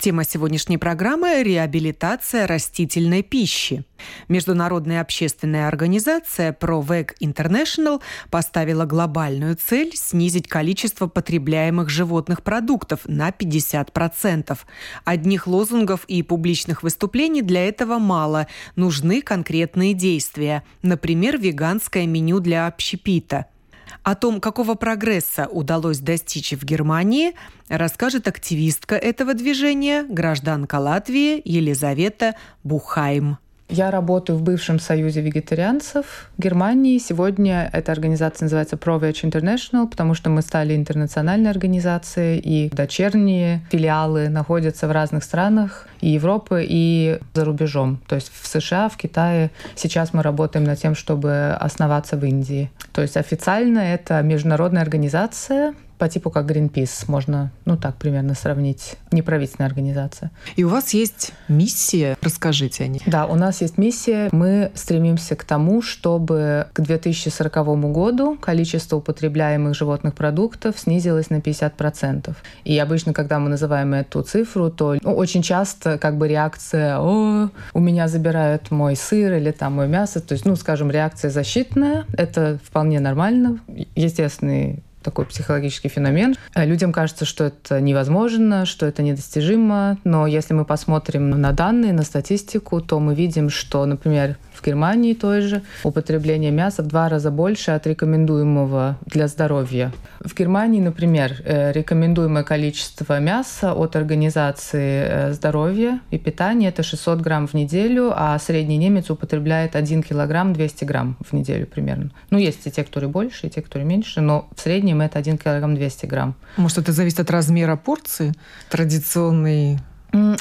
Тема сегодняшней программы – реабилитация растительной пищи. Международная общественная организация ProVeg International поставила глобальную цель снизить количество потребляемых животных продуктов на 50%. Одних лозунгов и публичных выступлений для этого мало. Нужны конкретные действия. Например, веганское меню для общепита – о том, какого прогресса удалось достичь в Германии, расскажет активистка этого движения, гражданка Латвии Елизавета Бухайм. Я работаю в бывшем союзе вегетарианцев Германии. Сегодня эта организация называется ProVeg International, потому что мы стали интернациональной организацией, и дочерние филиалы находятся в разных странах и Европы, и за рубежом. То есть в США, в Китае. Сейчас мы работаем над тем, чтобы основаться в Индии. То есть официально это международная организация, по типу как Greenpeace, можно, ну так примерно сравнить, неправительственная организация. И у вас есть миссия, расскажите о ней. Да, у нас есть миссия. Мы стремимся к тому, чтобы к 2040 году количество употребляемых животных продуктов снизилось на 50%. И обычно, когда мы называем эту цифру, то ну, очень часто как бы реакция «О, у меня забирают мой сыр или там мое мясо», то есть, ну, скажем, реакция защитная, это вполне нормально, естественный такой психологический феномен. Э, людям кажется, что это невозможно, что это недостижимо, но если мы посмотрим на данные, на статистику, то мы видим, что, например, в Германии той же употребление мяса в два раза больше от рекомендуемого для здоровья. В Германии, например, э, рекомендуемое количество мяса от Организации э, здоровья и питания это 600 грамм в неделю, а средний немец употребляет 1 килограмм 200 грамм в неделю примерно. Ну, есть и те, которые больше, и те, которые меньше, но в среднем это 1 килограмм 200 грамм. Может, это зависит от размера порции традиционный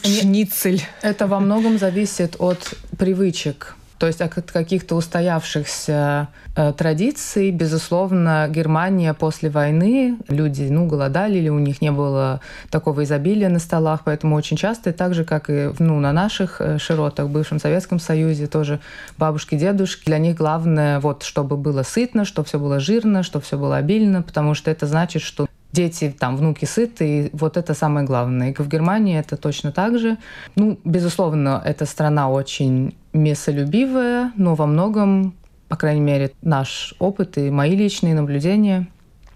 Шницель. Это во многом зависит от привычек то есть от каких-то устоявшихся э, традиций, безусловно, Германия после войны, люди ну, голодали или у них не было такого изобилия на столах, поэтому очень часто, так же, как и ну, на наших э, широтах, в бывшем Советском Союзе, тоже бабушки, дедушки, для них главное, вот, чтобы было сытно, чтобы все было жирно, чтобы все было обильно, потому что это значит, что дети, там, внуки сыты, и вот это самое главное. И в Германии это точно так же. Ну, безусловно, эта страна очень мясолюбивая, но во многом, по крайней мере, наш опыт и мои личные наблюдения,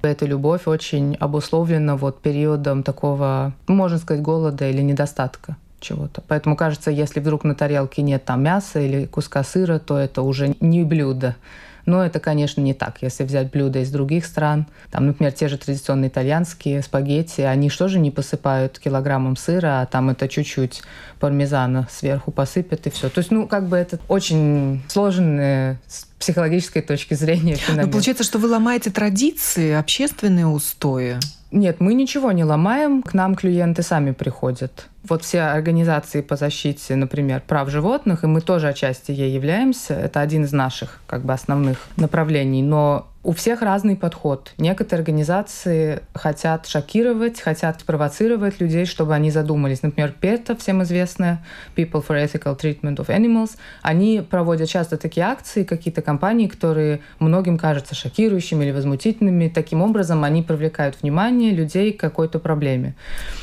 эта любовь очень обусловлена вот периодом такого, можно сказать, голода или недостатка чего-то. Поэтому кажется, если вдруг на тарелке нет там мяса или куска сыра, то это уже не блюдо. Но это, конечно, не так. Если взять блюда из других стран, там, например, те же традиционные итальянские спагетти, они что же не посыпают килограммом сыра, а там это чуть-чуть пармезана сверху посыпят и все. То есть, ну, как бы это очень сложные с психологической точки зрения феномен. Но получается, что вы ломаете традиции, общественные устои. Нет, мы ничего не ломаем, к нам клиенты сами приходят. Вот все организации по защите, например, прав животных, и мы тоже отчасти ей являемся, это один из наших как бы основных направлений, но у всех разный подход. Некоторые организации хотят шокировать, хотят провоцировать людей, чтобы они задумались. Например, PETA, всем известная, People for Ethical Treatment of Animals, они проводят часто такие акции, какие-то компании, которые многим кажутся шокирующими или возмутительными. Таким образом, они привлекают внимание людей к какой-то проблеме.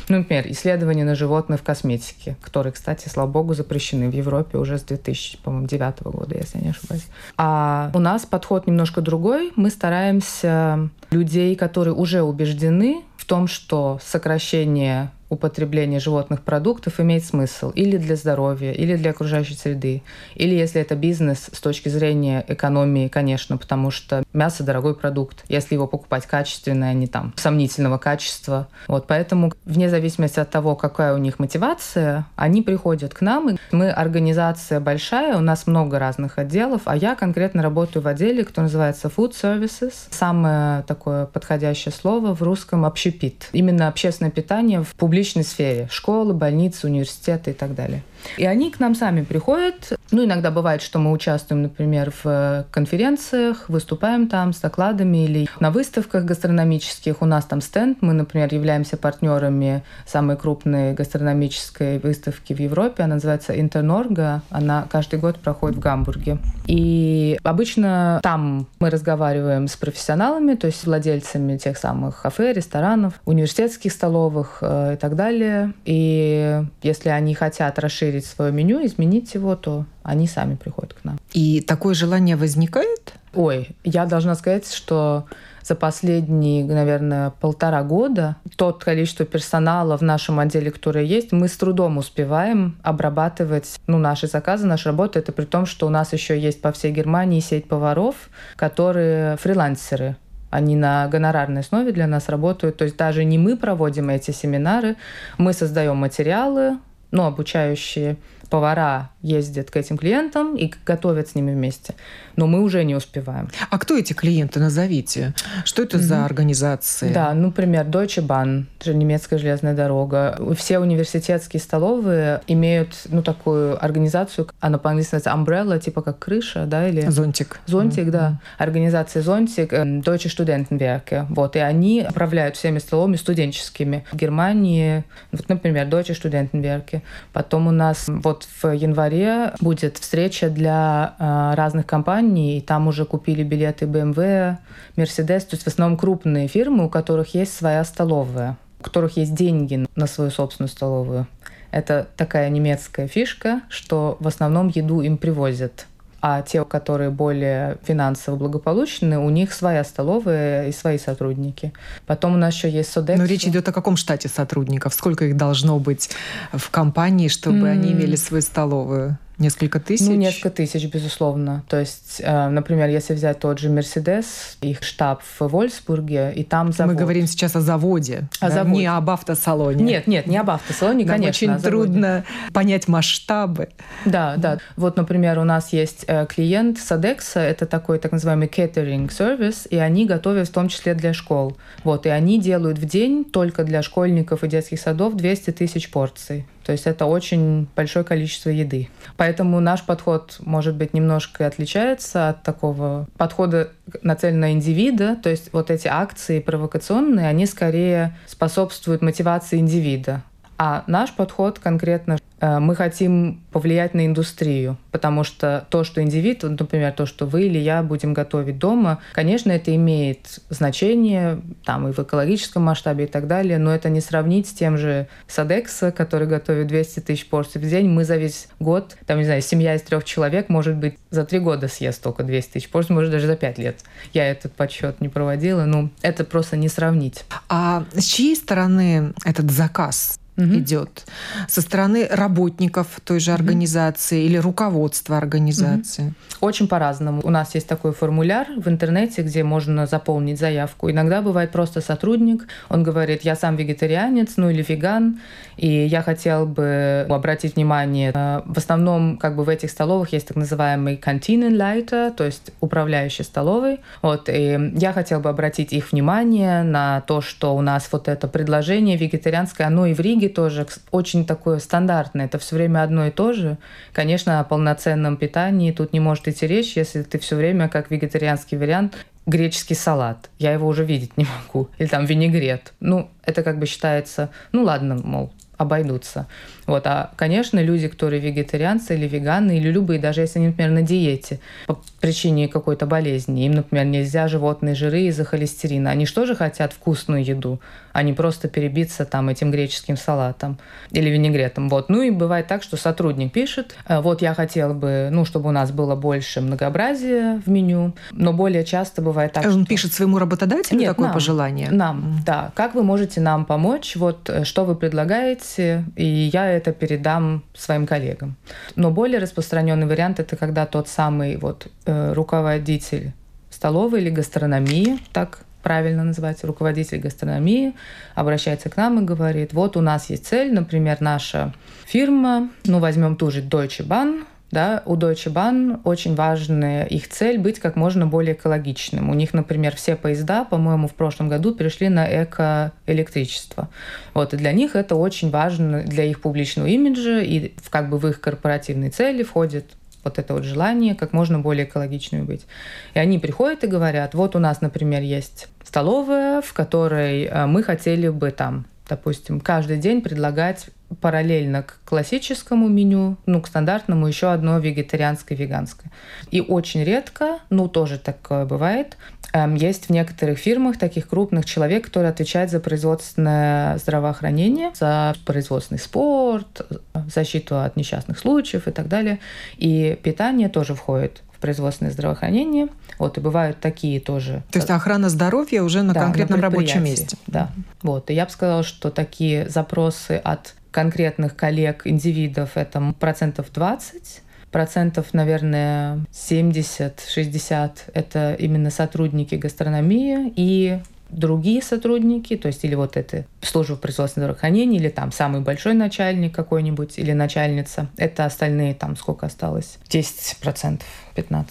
Ну, например, исследования на животных в косметике, которые, кстати, слава богу, запрещены в Европе уже с 2009 года, если я не ошибаюсь. А у нас подход немножко другой. Мы стараемся людей, которые уже убеждены в том, что сокращение употребление животных продуктов имеет смысл или для здоровья, или для окружающей среды, или если это бизнес с точки зрения экономии, конечно, потому что мясо дорогой продукт, если его покупать качественное, а не там сомнительного качества. Вот поэтому вне зависимости от того, какая у них мотивация, они приходят к нам. И мы организация большая, у нас много разных отделов, а я конкретно работаю в отделе, который называется Food Services. Самое такое подходящее слово в русском общепит. Именно общественное питание в публичном публичной сфере. Школы, больницы, университеты и так далее. И они к нам сами приходят. Ну, иногда бывает, что мы участвуем, например, в конференциях, выступаем там с докладами или на выставках гастрономических. У нас там стенд. Мы, например, являемся партнерами самой крупной гастрономической выставки в Европе. Она называется Интернорга. Она каждый год проходит в Гамбурге. И обычно там мы разговариваем с профессионалами, то есть владельцами тех самых кафе, ресторанов, университетских столовых э, и так далее. И если они хотят расширить свое меню, изменить его, то они сами приходят к нам. И такое желание возникает? Ой, я должна сказать, что за последние, наверное, полтора года тот количество персонала в нашем отделе, которое есть, мы с трудом успеваем обрабатывать ну, наши заказы, наша работа. Это при том, что у нас еще есть по всей Германии сеть поваров, которые фрилансеры. Они на гонорарной основе для нас работают. То есть даже не мы проводим эти семинары, мы создаем материалы, ну, обучающие повара ездят к этим клиентам и готовят с ними вместе. Но мы уже не успеваем. А кто эти клиенты? Назовите. Что это mm-hmm. за организации? Да, ну, например, Deutsche Bahn, немецкая железная дорога. Все университетские столовые имеют, ну, такую организацию, она по-английски называется umbrella, типа как крыша, да, или... Зонтик. Зонтик, mm-hmm. да. Организация Зонтик, э, Deutsche Studentenwerke. Вот, и они управляют всеми столовыми студенческими. В Германии, вот, например, Deutsche Studentenwerke. Потом у нас вот вот в январе будет встреча для э, разных компаний, и там уже купили билеты BMW, Mercedes, то есть в основном крупные фирмы, у которых есть своя столовая, у которых есть деньги на свою собственную столовую. Это такая немецкая фишка, что в основном еду им привозят а те, которые более финансово благополучны, у них своя столовая и свои сотрудники. Потом у нас еще есть Содекс. Но речь идет о каком штате сотрудников? Сколько их должно быть в компании, чтобы mm. они имели свою столовую? Несколько тысяч? Ну, несколько тысяч, безусловно. То есть, э, например, если взять тот же Мерседес, их штаб в Вольсбурге, и там завод. Мы говорим сейчас о заводе, о да? заводе. не об автосалоне. Нет, нет, не об автосалоне, Нам конечно. очень трудно понять масштабы. Да, да. Вот, например, у нас есть э, клиент Садекса, это такой так называемый catering сервис, и они готовят в том числе для школ. Вот, и они делают в день только для школьников и детских садов 200 тысяч порций. То есть это очень большое количество еды. Поэтому наш подход, может быть, немножко отличается от такого подхода нацеленного на индивида. То есть вот эти акции провокационные, они скорее способствуют мотивации индивида. А наш подход конкретно Э, мы хотим повлиять на индустрию, потому что то, что индивид, например, то, что вы или я будем готовить дома, конечно, это имеет значение там и в экологическом масштабе и так далее, но это не сравнить с тем же Садекса, который готовит 200 тысяч порций в день. Мы за весь год, там, не знаю, семья из трех человек, может быть, за три года съест только 200 тысяч порций, может, даже за пять лет. Я этот подсчет не проводила, ну, это просто не сравнить. А с чьей стороны этот заказ? Угу. идет со стороны работников той же организации угу. или руководства организации? Угу. Очень по-разному. У нас есть такой формуляр в интернете, где можно заполнить заявку. Иногда бывает просто сотрудник, он говорит, я сам вегетарианец, ну или веган, и я хотел бы обратить внимание, э, в основном как бы в этих столовых есть так называемый Kantinenleiter, то есть управляющий столовой. Вот, и я хотел бы обратить их внимание на то, что у нас вот это предложение вегетарианское, оно и в Риге тоже очень такое стандартное. Это все время одно и то же. Конечно, о полноценном питании тут не может идти речь, если ты все время как вегетарианский вариант греческий салат. Я его уже видеть не могу. Или там винегрет. Ну, это как бы считается, ну ладно, мол, обойдутся. Вот. А, конечно, люди, которые вегетарианцы или веганы, или любые, даже если они, например, на диете по причине какой-то болезни, им, например, нельзя животные жиры из-за холестерина, они что же хотят вкусную еду, а не просто перебиться там этим греческим салатом или винегретом. Вот. Ну и бывает так, что сотрудник пишет, «Э, вот я хотел бы, ну, чтобы у нас было больше многообразия в меню, но более часто бывает так, Он что... пишет своему работодателю Нет, такое нам, пожелание? Нам, да. Как вы можете нам помочь? Вот э, что вы предлагаете? И я это передам своим коллегам. Но более распространенный вариант это когда тот самый вот э, руководитель столовой или гастрономии, так правильно называется, руководитель гастрономии, обращается к нам и говорит, вот у нас есть цель, например, наша фирма, ну возьмем ту же Deutsche Bahn, да, у Deutsche Bahn очень важная их цель быть как можно более экологичным. У них, например, все поезда, по-моему, в прошлом году перешли на экоэлектричество. Вот, и для них это очень важно для их публичного имиджа, и как бы в их корпоративные цели входит вот это вот желание как можно более экологичными быть. И они приходят и говорят, вот у нас, например, есть столовая, в которой э, мы хотели бы там допустим, каждый день предлагать параллельно к классическому меню, ну, к стандартному, еще одно вегетарианское, веганское. И очень редко, ну, тоже такое бывает, эм, есть в некоторых фирмах таких крупных человек, который отвечает за производственное здравоохранение, за производственный спорт, защиту от несчастных случаев и так далее. И питание тоже входит в производственное здравоохранение. Вот, и бывают такие тоже. То есть охрана здоровья уже на да, конкретном на рабочем месте. Да. Вот. И я бы сказала, что такие запросы от конкретных коллег, индивидов, это процентов 20, процентов, наверное, 70-60 это именно сотрудники гастрономии и другие сотрудники, то есть или вот это служба производственного здравоохранения, или там самый большой начальник какой-нибудь, или начальница. Это остальные там сколько осталось? 10%, 15%.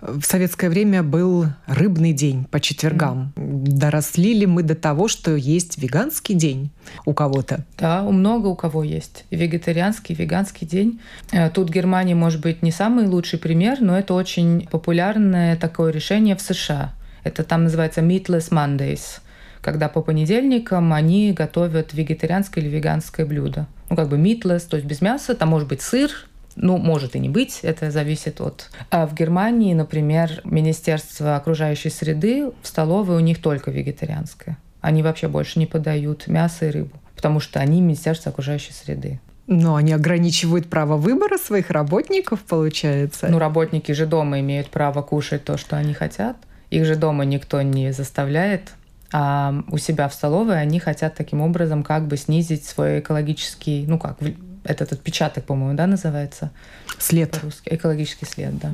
В советское время был рыбный день по четвергам. Mm. Доросли ли мы до того, что есть веганский день у кого-то? Да, у много у кого есть. Вегетарианский, веганский день. Э, тут Германия, может быть, не самый лучший пример, но это очень популярное такое решение в США. Это там называется Meatless Mondays когда по понедельникам они готовят вегетарианское или веганское блюдо. Ну, как бы meatless, то есть без мяса. Там может быть сыр, ну, может и не быть, это зависит от... А в Германии, например, Министерство окружающей среды в столовой у них только вегетарианское. Они вообще больше не подают мясо и рыбу, потому что они Министерство окружающей среды. Но они ограничивают право выбора своих работников, получается. Ну, работники же дома имеют право кушать то, что они хотят. Их же дома никто не заставляет. А у себя в столовой они хотят таким образом как бы снизить свой экологический, ну как, этот отпечаток, по-моему, да, называется? След. Экологический след, да.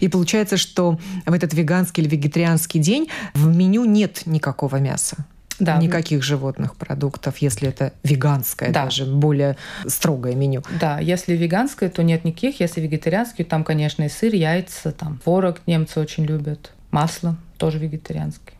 И получается, что в этот веганский или вегетарианский день в меню нет никакого мяса. Да. Никаких животных продуктов, если это веганское, да. даже более строгое меню. Да, если веганское, то нет никаких. Если вегетарианский, там, конечно, и сыр, яйца, там, творог немцы очень любят, масло тоже вегетарианское.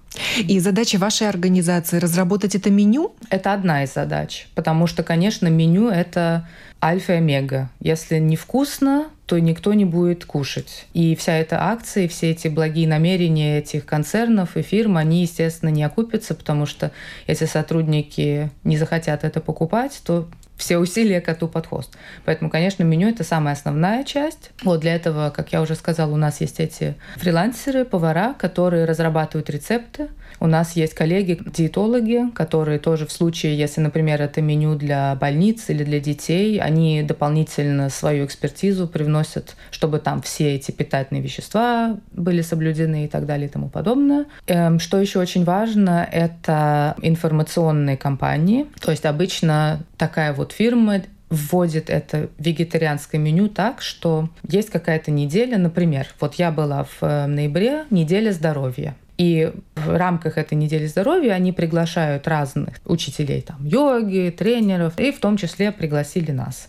И задача вашей организации разработать это меню? Это одна из задач, потому что, конечно, меню это альфа и омега. Если невкусно, то никто не будет кушать. И вся эта акция, и все эти благие намерения этих концернов и фирм, они, естественно, не окупятся, потому что если сотрудники не захотят это покупать, то все усилия коту под хвост. Поэтому, конечно, меню это самая основная часть. Вот для этого, как я уже сказала, у нас есть эти фрилансеры, повара, которые разрабатывают рецепты. У нас есть коллеги-диетологи, которые тоже в случае, если, например, это меню для больниц или для детей, они дополнительно свою экспертизу привносят, чтобы там все эти питательные вещества были соблюдены и так далее и тому подобное. Эм, что еще очень важно, это информационные кампании. То есть обычно такая вот фирма вводит это вегетарианское меню так, что есть какая-то неделя, например, вот я была в э, ноябре, неделя здоровья. И в рамках этой недели здоровья они приглашают разных учителей там, йоги, тренеров, и в том числе пригласили нас.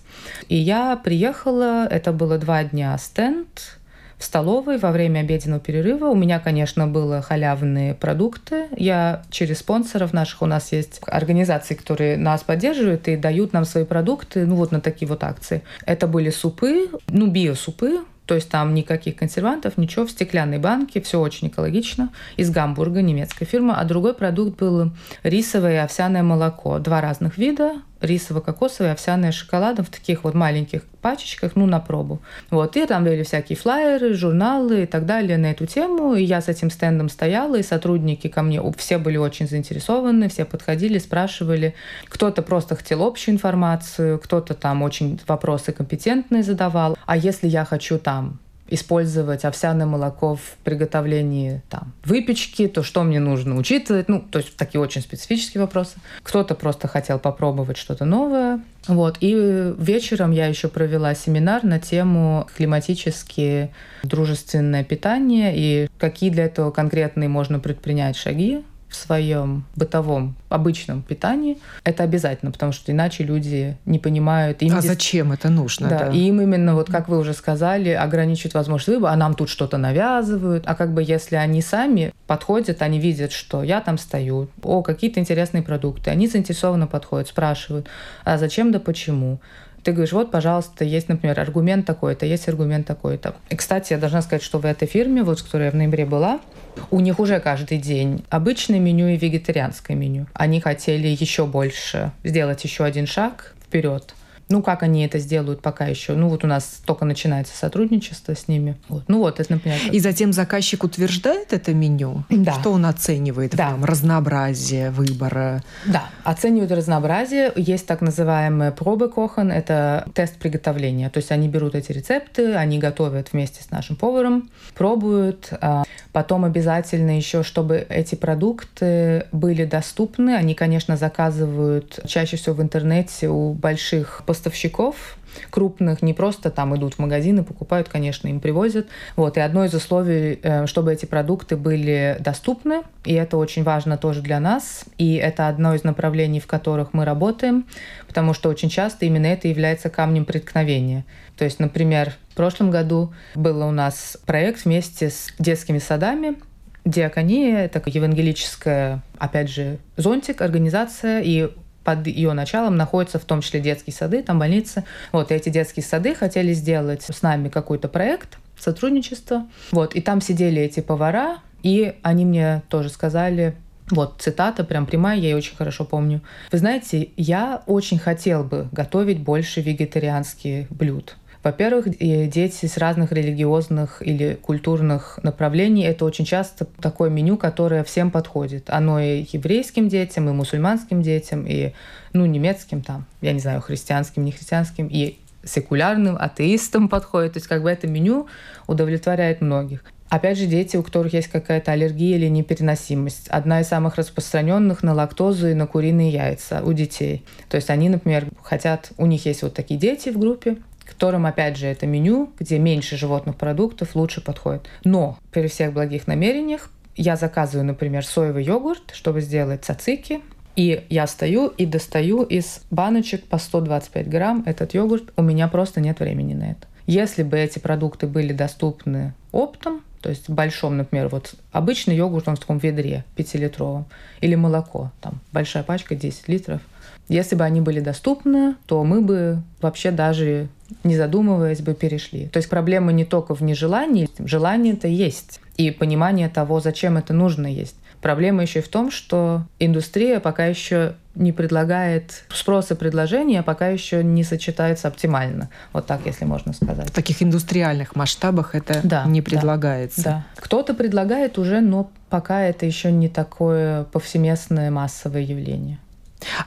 И я приехала, это было два дня стенд, в столовой во время обеденного перерыва. У меня, конечно, были халявные продукты. Я через спонсоров наших, у нас есть организации, которые нас поддерживают и дают нам свои продукты, ну вот на такие вот акции. Это были супы, ну биосупы, то есть там никаких консервантов, ничего, в стеклянной банке, все очень экологично, из Гамбурга, немецкая фирма. А другой продукт был рисовое и овсяное молоко. Два разных вида, рисово-кокосовое, овсяное шоколадом в таких вот маленьких пачечках, ну, на пробу. Вот, и там были всякие флайеры, журналы и так далее на эту тему. И я с этим стендом стояла, и сотрудники ко мне, все были очень заинтересованы, все подходили, спрашивали. Кто-то просто хотел общую информацию, кто-то там очень вопросы компетентные задавал. А если я хочу там использовать овсяное молоко в приготовлении там, выпечки, то что мне нужно учитывать? Ну, то есть такие очень специфические вопросы. Кто-то просто хотел попробовать что-то новое. Вот. И вечером я еще провела семинар на тему климатически дружественное питание и какие для этого конкретные можно предпринять шаги в своем бытовом обычном питании, это обязательно, потому что иначе люди не понимают. Им а здесь... зачем это нужно? Да, да, и им именно, вот как вы уже сказали, ограничивают возможность выбора, а нам тут что-то навязывают. А как бы если они сами подходят, они видят, что я там стою, о, какие-то интересные продукты, они заинтересованно подходят, спрашивают, а зачем да почему? Ты говоришь, вот, пожалуйста, есть, например, аргумент такой-то, есть аргумент такой-то. И, кстати, я должна сказать, что в этой фирме, вот, с которой я в ноябре была, у них уже каждый день обычное меню и вегетарианское меню. Они хотели еще больше сделать еще один шаг вперед. Ну, как они это сделают пока еще? Ну, вот у нас только начинается сотрудничество с ними. Вот. Ну вот, это, например... И затем заказчик утверждает это меню? Да. Что он оценивает да. нем? Разнообразие выбора? Да, оценивают разнообразие. Есть так называемые пробы кохан, это тест приготовления. То есть они берут эти рецепты, они готовят вместе с нашим поваром, пробуют. А потом обязательно еще, чтобы эти продукты были доступны, они, конечно, заказывают чаще всего в интернете у больших поставщиков крупных, не просто там идут в магазины, покупают, конечно, им привозят. Вот. И одно из условий, э, чтобы эти продукты были доступны, и это очень важно тоже для нас, и это одно из направлений, в которых мы работаем, потому что очень часто именно это является камнем преткновения. То есть, например, в прошлом году был у нас проект вместе с детскими садами, Диакония — это евангелическая, опять же, зонтик, организация, и под ее началом находятся в том числе детские сады, там больницы. Вот, и эти детские сады хотели сделать с нами какой-то проект, сотрудничество. Вот, и там сидели эти повара, и они мне тоже сказали, вот цитата, прям прямая, я ее очень хорошо помню. Вы знаете, я очень хотел бы готовить больше вегетарианских блюд. Во-первых, дети с разных религиозных или культурных направлений — это очень часто такое меню, которое всем подходит. Оно и еврейским детям, и мусульманским детям, и ну, немецким там, я не знаю, христианским, не христианским, и секулярным, атеистам подходит. То есть как бы это меню удовлетворяет многих. Опять же, дети, у которых есть какая-то аллергия или непереносимость. Одна из самых распространенных на лактозу и на куриные яйца у детей. То есть они, например, хотят, у них есть вот такие дети в группе, которым, опять же, это меню, где меньше животных продуктов, лучше подходит. Но при всех благих намерениях я заказываю, например, соевый йогурт, чтобы сделать цацики, и я стою и достаю из баночек по 125 грамм этот йогурт. У меня просто нет времени на это. Если бы эти продукты были доступны оптом, то есть в большом, например, вот обычный йогурт, он в таком ведре 5-литровом, или молоко, там большая пачка 10 литров. Если бы они были доступны, то мы бы вообще даже не задумываясь бы перешли. То есть проблема не только в нежелании, желание-то есть, и понимание того, зачем это нужно есть. Проблема еще и в том, что индустрия пока еще не предлагает спрос и предложение, а пока еще не сочетается оптимально. Вот так, если можно сказать. В таких индустриальных масштабах это да, не предлагается. Да, да. Кто-то предлагает уже, но пока это еще не такое повсеместное массовое явление.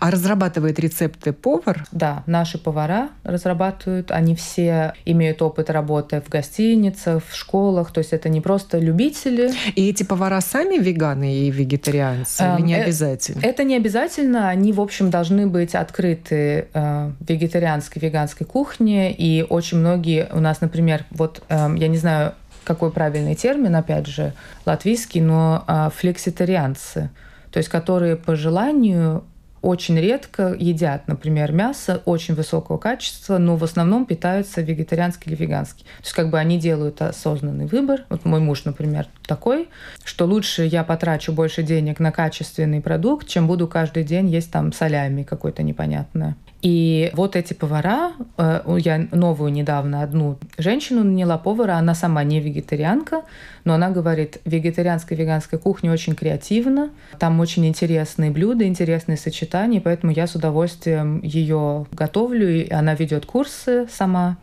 А разрабатывает рецепты повар? Да, наши повара разрабатывают. Они все имеют опыт работы в гостиницах, в школах. То есть это не просто любители. И эти повара сами веганы и вегетарианцы? Или не э, обязательно? Это не обязательно. Они, в общем, должны быть открыты э, вегетарианской, веганской кухне. И очень многие у нас, например, вот э, я не знаю, какой правильный термин, опять же, латвийский, но флекситарианцы, то есть которые по желанию очень редко едят, например, мясо очень высокого качества, но в основном питаются вегетариански или вегански. То есть как бы они делают осознанный выбор. Вот мой муж, например, такой, что лучше я потрачу больше денег на качественный продукт, чем буду каждый день есть там солями какое-то непонятное. И вот эти повара, э, я новую недавно одну женщину наняла повара, она сама не вегетарианка, но она говорит, вегетарианская веганская кухня очень креативна, там очень интересные блюда, интересные сочетания, поэтому я с удовольствием ее готовлю, и она ведет курсы сама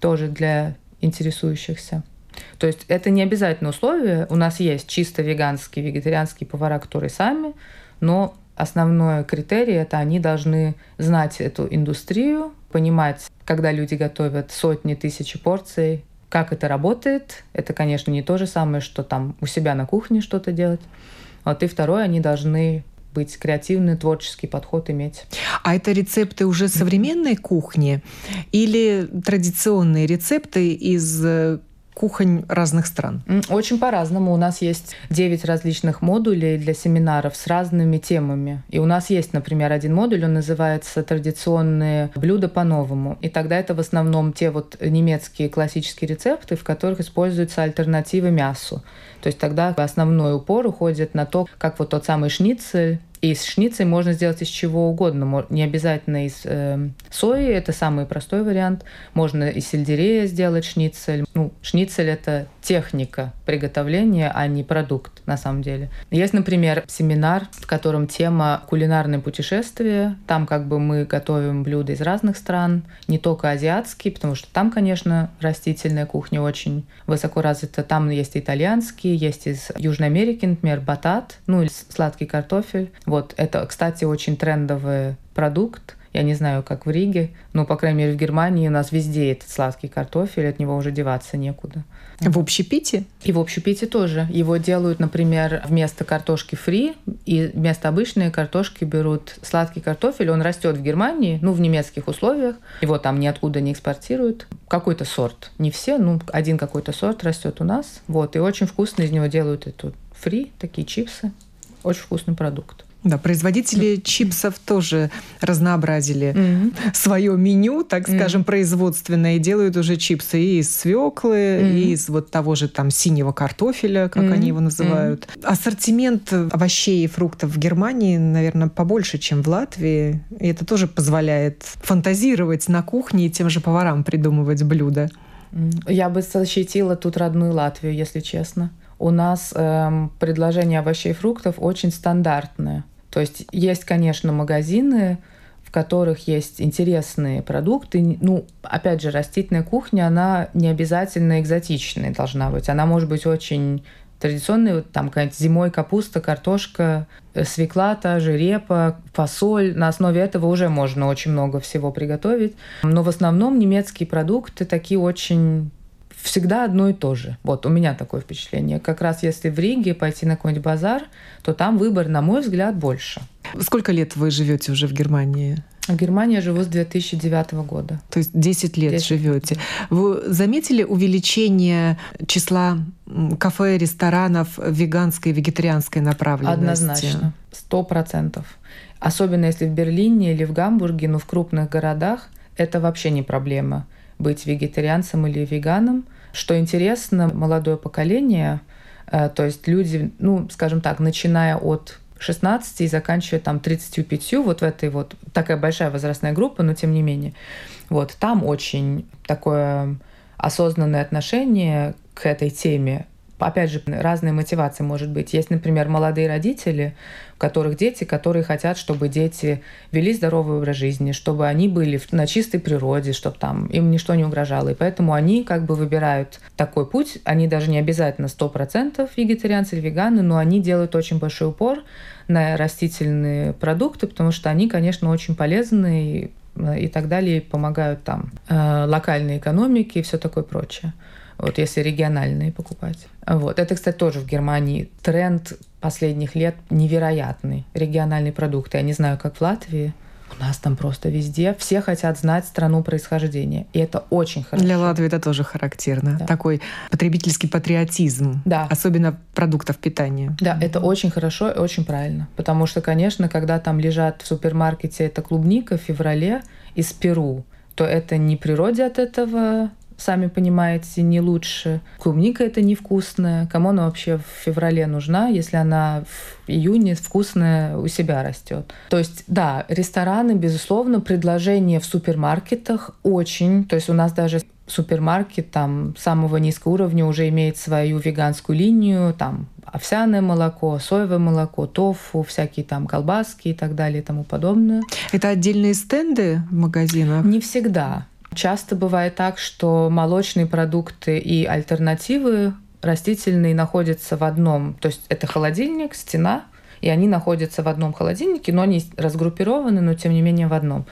тоже для интересующихся. То есть это не обязательно условие. У нас есть чисто веганские, вегетарианские повара, которые сами, но Основной критерий — это они должны знать эту индустрию, понимать, когда люди готовят сотни, тысячи порций, как это работает. Это, конечно, не то же самое, что там у себя на кухне что-то делать. Вот и второе, они должны быть креативный, творческий подход иметь. А это рецепты уже современной кухни или традиционные рецепты из э, кухонь разных стран? Очень по-разному. У нас есть 9 различных модулей для семинаров с разными темами. И у нас есть, например, один модуль, он называется «Традиционные блюда по-новому». И тогда это в основном те вот немецкие классические рецепты, в которых используются альтернативы мясу. То есть тогда основной упор уходит на то, как вот тот самый шницель И шницель можно сделать из чего угодно. Не обязательно из э, сои, это самый простой вариант. Можно из сельдерея сделать шницель. Ну, шницель — это техника приготовления, а не продукт на самом деле. Есть, например, семинар, в котором тема кулинарное путешествие. Там как бы мы готовим блюда из разных стран, не только азиатские, потому что там, конечно, растительная кухня очень высоко развита. Там есть итальянские, есть из Южной Америки, например, батат, ну или сладкий картофель. Вот это, кстати, очень трендовый продукт. Я не знаю, как в Риге, но, по крайней мере, в Германии у нас везде этот сладкий картофель, от него уже деваться некуда. В общепите? И в общепите тоже. Его делают, например, вместо картошки фри, и вместо обычной картошки берут сладкий картофель. Он растет в Германии, ну, в немецких условиях. Его там ниоткуда не экспортируют. Какой-то сорт. Не все, ну, один какой-то сорт растет у нас. Вот, и очень вкусно из него делают эту фри, такие чипсы. Очень вкусный продукт. Да, производители чипсов тоже разнообразили mm-hmm. свое меню, так скажем, mm-hmm. производственное, и делают уже чипсы и из свеклы, mm-hmm. и из вот того же там синего картофеля, как mm-hmm. они его называют. Mm-hmm. Ассортимент овощей и фруктов в Германии, наверное, побольше, чем в Латвии. И это тоже позволяет фантазировать на кухне и тем же поварам придумывать блюда. Я бы защитила тут родную Латвию, если честно. У нас эм, предложение овощей и фруктов очень стандартное. То есть есть, конечно, магазины, в которых есть интересные продукты. Ну, опять же, растительная кухня, она не обязательно экзотичная должна быть. Она может быть очень традиционной, вот там какая-нибудь зимой капуста, картошка, э, свекла та же, репа, фасоль. На основе этого уже можно очень много всего приготовить. Но в основном немецкие продукты такие очень всегда одно и то же. Вот у меня такое впечатление. Как раз если в Риге пойти на какой-нибудь базар, то там выбор, на мой взгляд, больше. Сколько лет вы живете уже в Германии? В Германии я живу с 2009 года. То есть 10 лет 10. живете. Вы заметили увеличение числа кафе, ресторанов веганской, вегетарианской направленности? Однозначно. Сто процентов. Особенно если в Берлине или в Гамбурге, но ну, в крупных городах, это вообще не проблема быть вегетарианцем или веганом. Что интересно, молодое поколение, э, то есть люди, ну, скажем так, начиная от 16 и заканчивая там 35, вот в этой вот такая большая возрастная группа, но тем не менее, вот там очень такое осознанное отношение к этой теме опять же, разные мотивации может быть. Есть, например, молодые родители, у которых дети, которые хотят, чтобы дети вели здоровый образ жизни, чтобы они были на чистой природе, чтобы там им ничто не угрожало. И поэтому они как бы выбирают такой путь. Они даже не обязательно 100% вегетарианцы или веганы, но они делают очень большой упор на растительные продукты, потому что они, конечно, очень полезны и, и так далее, и помогают там э, локальной экономике и все такое прочее вот если региональные покупать. Вот. Это, кстати, тоже в Германии тренд последних лет невероятный. Региональные продукты. Я не знаю, как в Латвии. У нас там просто везде все хотят знать страну происхождения. И это очень хорошо. Для Латвии это тоже характерно. Да. Такой потребительский патриотизм. Да. Особенно продуктов питания. Да, это очень хорошо и очень правильно. Потому что, конечно, когда там лежат в супермаркете эта клубника в феврале из Перу, то это не природе от этого сами понимаете, не лучше. Клубника это невкусная. Кому она вообще в феврале нужна, если она в июне вкусная у себя растет? То есть, да, рестораны, безусловно, предложения в супермаркетах очень. То есть у нас даже супермаркет там самого низкого уровня уже имеет свою веганскую линию, там овсяное молоко, соевое молоко, тофу, всякие там колбаски и так далее и тому подобное. Это отдельные стенды в магазинах? Не всегда. Часто бывает так, что молочные продукты и альтернативы растительные находятся в одном. То есть это холодильник, стена, и они находятся в одном холодильнике, но они разгруппированы, но тем не менее в одном.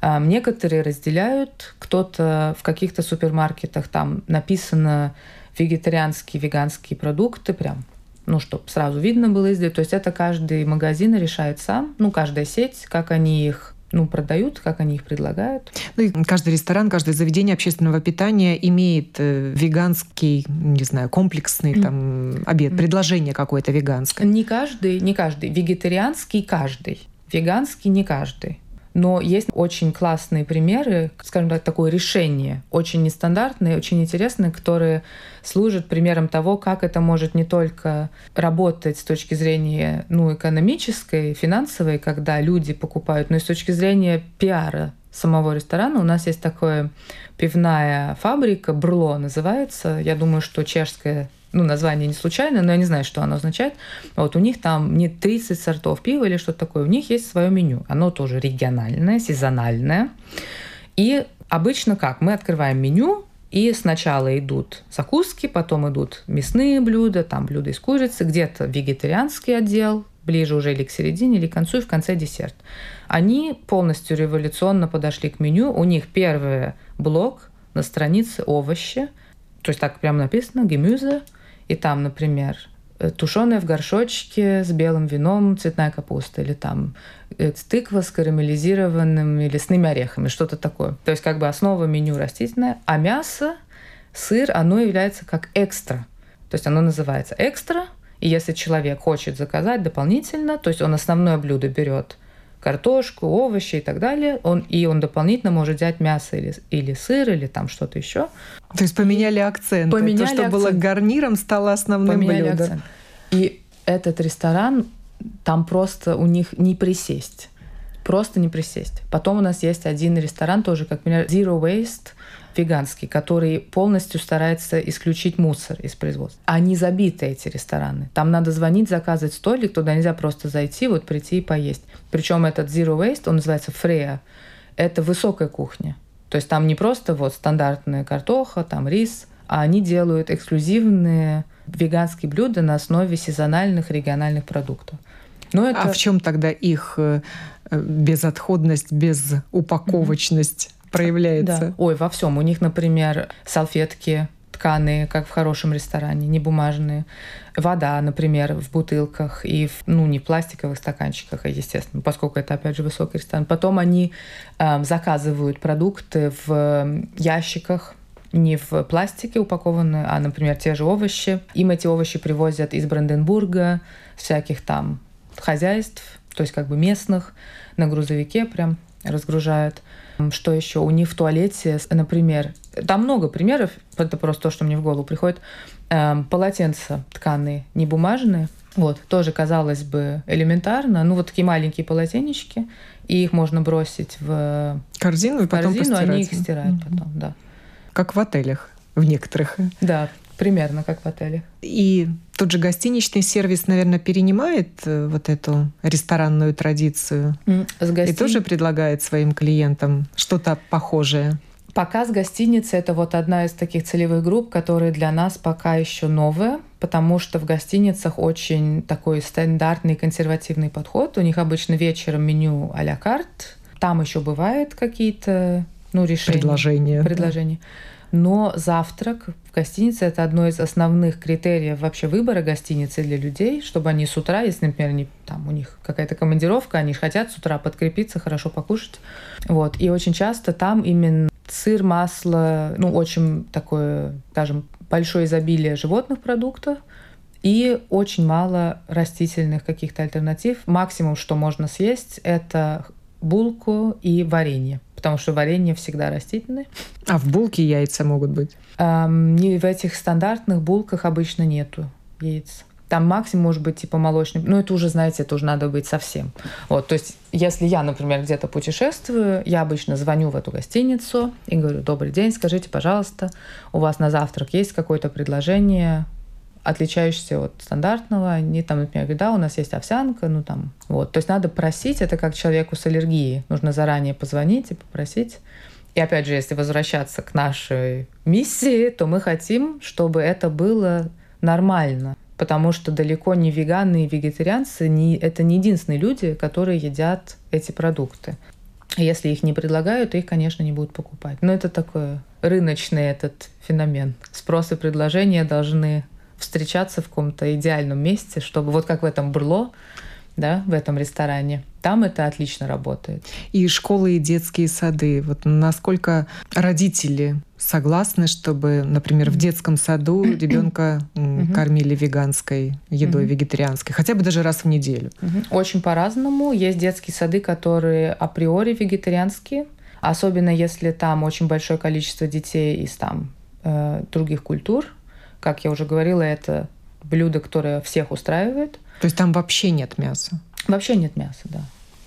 А некоторые разделяют, кто-то в каких-то супермаркетах там написано вегетарианские, веганские продукты, прям ну, чтобы сразу видно было издали. То есть это каждый магазин решает сам, ну, каждая сеть, как они их ну, продают, как они их предлагают. Ну и каждый ресторан, каждое заведение общественного питания имеет э, веганский, не знаю, комплексный там обед, предложение какое-то веганское. Не каждый, не каждый. Вегетарианский каждый. Веганский не каждый. Но есть очень классные примеры, скажем так, такое решение, очень нестандартные, очень интересные, которые служат примером того, как это может не только работать с точки зрения ну, экономической, финансовой, когда люди покупают, но и с точки зрения пиара самого ресторана. У нас есть такая пивная фабрика, Брло называется. Я думаю, что чешская ну, название не случайно, но я не знаю, что оно означает. Вот у них там не 30 сортов пива или что-то такое. У них есть свое меню. Оно тоже региональное, сезональное. И обычно как? Мы открываем меню, и сначала идут закуски, потом идут мясные блюда, там блюда из курицы, где-то вегетарианский отдел, ближе уже или к середине, или к концу, и в конце десерт. Они полностью революционно подошли к меню. У них первый блок на странице овощи, то есть так прямо написано, гемюзе, и там, например, э, тушеная в горшочке с белым вином цветная капуста или там э, тыква с карамелизированными лесными орехами, что-то такое. То есть как бы основа меню растительная, а мясо, сыр, оно является как экстра. То есть оно называется экстра, и если человек хочет заказать дополнительно, то есть он основное блюдо берет картошку, овощи и так далее. Он, и он дополнительно может взять мясо или, или сыр, или там что-то еще. То есть поменяли акцент. Поменяли То, что акцент. было гарниром, стало основным поменяли блюдом. Акцент. И этот ресторан, там просто у них не присесть. Просто не присесть. Потом у нас есть один ресторан тоже, как меня Zero Waste – веганский, который полностью старается исключить мусор из производства. Они забиты, эти рестораны. Там надо звонить, заказывать столик, туда нельзя просто зайти, вот прийти и поесть. Причем этот Zero Waste, он называется Фрея. Это высокая кухня. То есть там не просто вот стандартная картоха, там рис, а они делают эксклюзивные веганские блюда на основе сезональных региональных продуктов. Но это... А в чем тогда их э, безотходность, безупаковочность? Проявляется. Да. Ой, во всем. У них, например, салфетки тканые, как в хорошем ресторане, не бумажные. Вода, например, в бутылках и в, ну, не в пластиковых стаканчиках, а естественно, поскольку это, опять же, высокий ресторан. Потом они э, заказывают продукты в ящиках, не в пластике упакованные, а, например, те же овощи. Им эти овощи привозят из Бранденбурга, всяких там хозяйств, то есть как бы местных, на грузовике прям разгружают. Что еще? У них в туалете, например, там много примеров, это просто то, что мне в голову приходит. Эм, полотенца тканые, не бумажные. Вот, тоже, казалось бы, элементарно. Ну, вот такие маленькие полотенечки, и их можно бросить в корзину, и потом корзину, постирать. они их стирают mm-hmm. потом, да. Как в отелях в некоторых. Да, Примерно как в отеле. И тот же гостиничный сервис, наверное, перенимает э, вот эту ресторанную традицию с гостин... и тоже предлагает своим клиентам что-то похожее. Пока с гостиницы это вот одна из таких целевых групп, которые для нас пока еще новые, потому что в гостиницах очень такой стандартный консервативный подход. У них обычно вечером меню а-ля карт. Там еще бывают какие-то ну, решения. Предложения. Предложения. Да. Но завтрак в гостинице – это одно из основных критериев вообще выбора гостиницы для людей, чтобы они с утра, если, например, не, там, у них какая-то командировка, они хотят с утра подкрепиться, хорошо покушать. Вот. И очень часто там именно сыр, масло, ну, очень такое, скажем, большое изобилие животных продуктов, и очень мало растительных каких-то альтернатив. Максимум, что можно съесть, это булку и варенье потому что варенье всегда растительное. А в булке яйца могут быть? Эм, не в этих стандартных булках обычно нету яиц. Там максимум может быть типа молочный. Ну, это уже, знаете, это уже надо быть совсем. Вот, то есть, если я, например, где-то путешествую, я обычно звоню в эту гостиницу и говорю, добрый день, скажите, пожалуйста, у вас на завтрак есть какое-то предложение отличающийся от стандартного. Они там, например, говорят, да, у нас есть овсянка, ну там, вот. То есть надо просить, это как человеку с аллергией. Нужно заранее позвонить и попросить. И опять же, если возвращаться к нашей миссии, то мы хотим, чтобы это было нормально. Потому что далеко не веганы и вегетарианцы не, это не единственные люди, которые едят эти продукты. Если их не предлагают, их, конечно, не будут покупать. Но это такой рыночный этот феномен. Спрос и предложение должны встречаться в каком-то идеальном месте, чтобы вот как в этом Бурло, да, в этом ресторане, Там это отлично работает. И школы и детские сады. Вот насколько родители согласны, чтобы, например, в детском саду ребенка кормили веганской едой, вегетарианской, хотя бы даже раз в неделю? Очень по-разному. Есть детские сады, которые априори вегетарианские, особенно если там очень большое количество детей из там э, других культур. Как я уже говорила, это блюдо, которое всех устраивает. То есть там вообще нет мяса? Вообще нет мяса, да.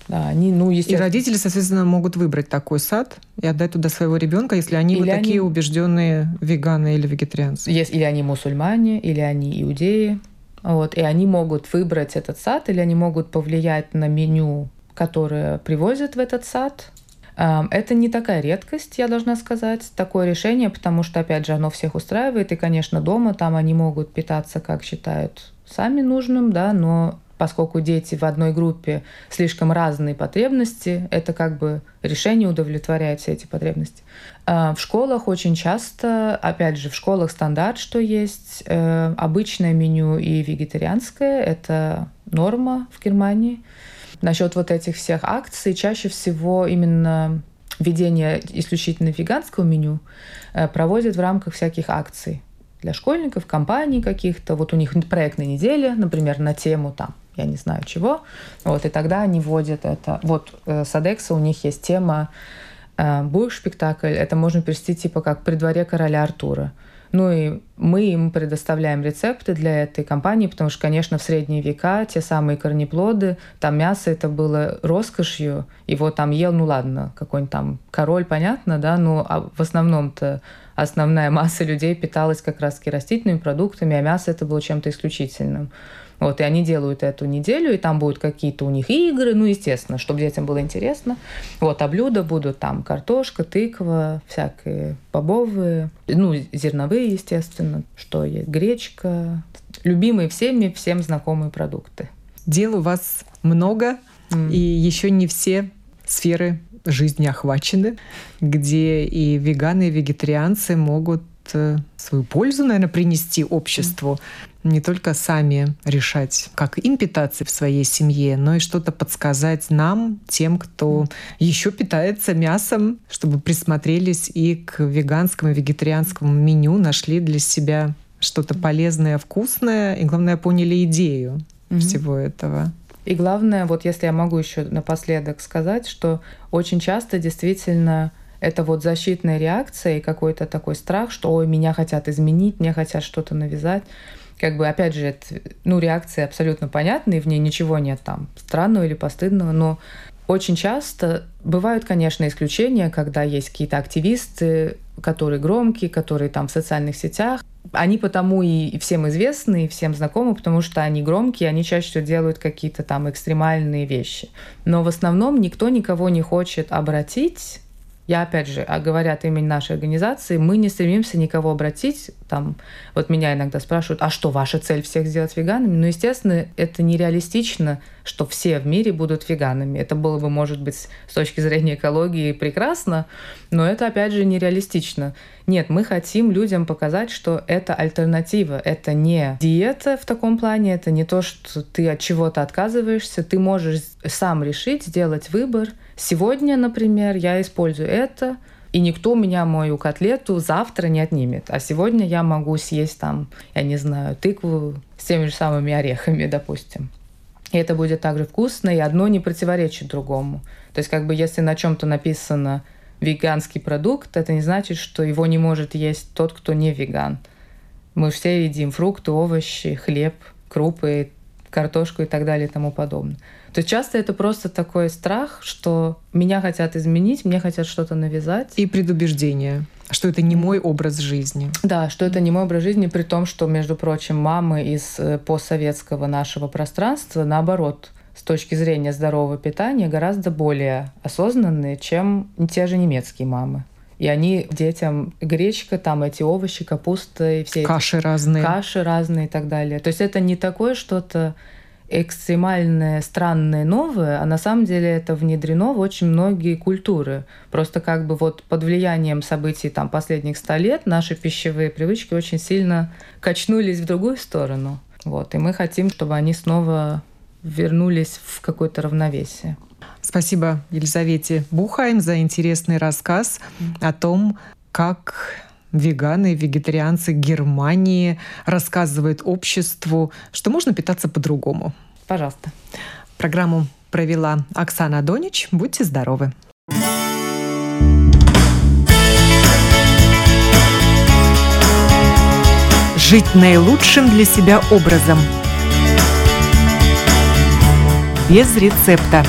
Да, они, ну, И родители, соответственно, могут выбрать такой сад и отдать туда своего ребенка, если они или вот такие они... убежденные веганы или вегетарианцы. Есть, или они мусульмане, или они иудеи. Вот, и они могут выбрать этот сад, или они могут повлиять на меню, которое привозят в этот сад. Это не такая редкость, я должна сказать, такое решение, потому что, опять же, оно всех устраивает. И, конечно, дома там они могут питаться, как считают сами нужным, да, но поскольку дети в одной группе слишком разные потребности, это как бы решение удовлетворяет все эти потребности. А, в школах очень часто, опять же, в школах стандарт, что есть э, обычное меню и вегетарианское, это норма в Германии. Насчет вот этих всех акций, чаще всего именно введение исключительно веганского меню э, проводят в рамках всяких акций для школьников, компаний каких-то. Вот у них проектная неделя, например, на тему там я не знаю чего. Вот, и тогда они вводят это. Вот э, с Адекса у них есть тема э, Бух-спектакль. Это можно перевести типа как «При дворе короля Артура». Ну и мы им предоставляем рецепты для этой компании, потому что, конечно, в средние века те самые корнеплоды, там мясо это было роскошью, его там ел, ну ладно, какой-нибудь там король, понятно, да, но а в основном-то основная масса людей питалась как раз растительными продуктами, а мясо это было чем-то исключительным. Вот, и они делают эту неделю, и там будут какие-то у них игры, ну, естественно, чтобы детям было интересно. Вот, а блюда будут там картошка, тыква, всякие бобовые, ну, зерновые, естественно, что есть, гречка, любимые всеми, всем знакомые продукты. Дел у вас много, mm. и еще не все сферы жизни охвачены, где и веганы, и вегетарианцы могут свою пользу, наверное, принести обществу не только сами решать, как им питаться в своей семье, но и что-то подсказать нам, тем, кто еще питается мясом, чтобы присмотрелись и к веганскому, вегетарианскому меню, нашли для себя что-то полезное, вкусное, и, главное, поняли идею mm-hmm. всего этого. И главное, вот если я могу еще напоследок сказать, что очень часто действительно это вот защитная реакция и какой-то такой страх, что ой, меня хотят изменить, мне хотят что-то навязать как бы, опять же, это, ну, реакции абсолютно понятные, в ней ничего нет там странного или постыдного, но очень часто бывают, конечно, исключения, когда есть какие-то активисты, которые громкие, которые там в социальных сетях. Они потому и всем известны, и всем знакомы, потому что они громкие, они чаще всего делают какие-то там экстремальные вещи. Но в основном никто никого не хочет обратить я, опять же, а говоря от имени нашей организации, мы не стремимся никого обратить. Там, вот меня иногда спрашивают, а что, ваша цель всех сделать веганами? Ну, естественно, это нереалистично, что все в мире будут веганами. Это было бы, может быть, с точки зрения экологии прекрасно, но это, опять же, нереалистично. Нет, мы хотим людям показать, что это альтернатива. Это не диета в таком плане, это не то, что ты от чего-то отказываешься. Ты можешь сам решить, сделать выбор – Сегодня, например, я использую это, и никто у меня мою котлету завтра не отнимет. А сегодня я могу съесть там, я не знаю, тыкву с теми же самыми орехами, допустим. И это будет также вкусно, и одно не противоречит другому. То есть как бы если на чем-то написано веганский продукт, это не значит, что его не может есть тот, кто не веган. Мы все едим фрукты, овощи, хлеб, крупы, картошку и так далее и тому подобное то часто это просто такой страх, что меня хотят изменить, мне хотят что-то навязать. И предубеждение что это не мой образ жизни. Да, что это не мой образ жизни, при том, что, между прочим, мамы из э, постсоветского нашего пространства, наоборот, с точки зрения здорового питания, гораздо более осознанные, чем те же немецкие мамы. И они детям гречка, там эти овощи, капуста и все каши эти разные, каши разные и так далее. То есть это не такое что-то экстремальное, странное, новое, а на самом деле это внедрено в очень многие культуры. Просто как бы вот под влиянием событий там последних ста лет наши пищевые привычки очень сильно качнулись в другую сторону. Вот, и мы хотим, чтобы они снова вернулись в какое-то равновесие. Спасибо Елизавете Бухайм за интересный рассказ о том, как веганы, вегетарианцы Германии рассказывают обществу, что можно питаться по-другому. Пожалуйста. Программу провела Оксана Донич. Будьте здоровы. Жить наилучшим для себя образом. Без рецепта.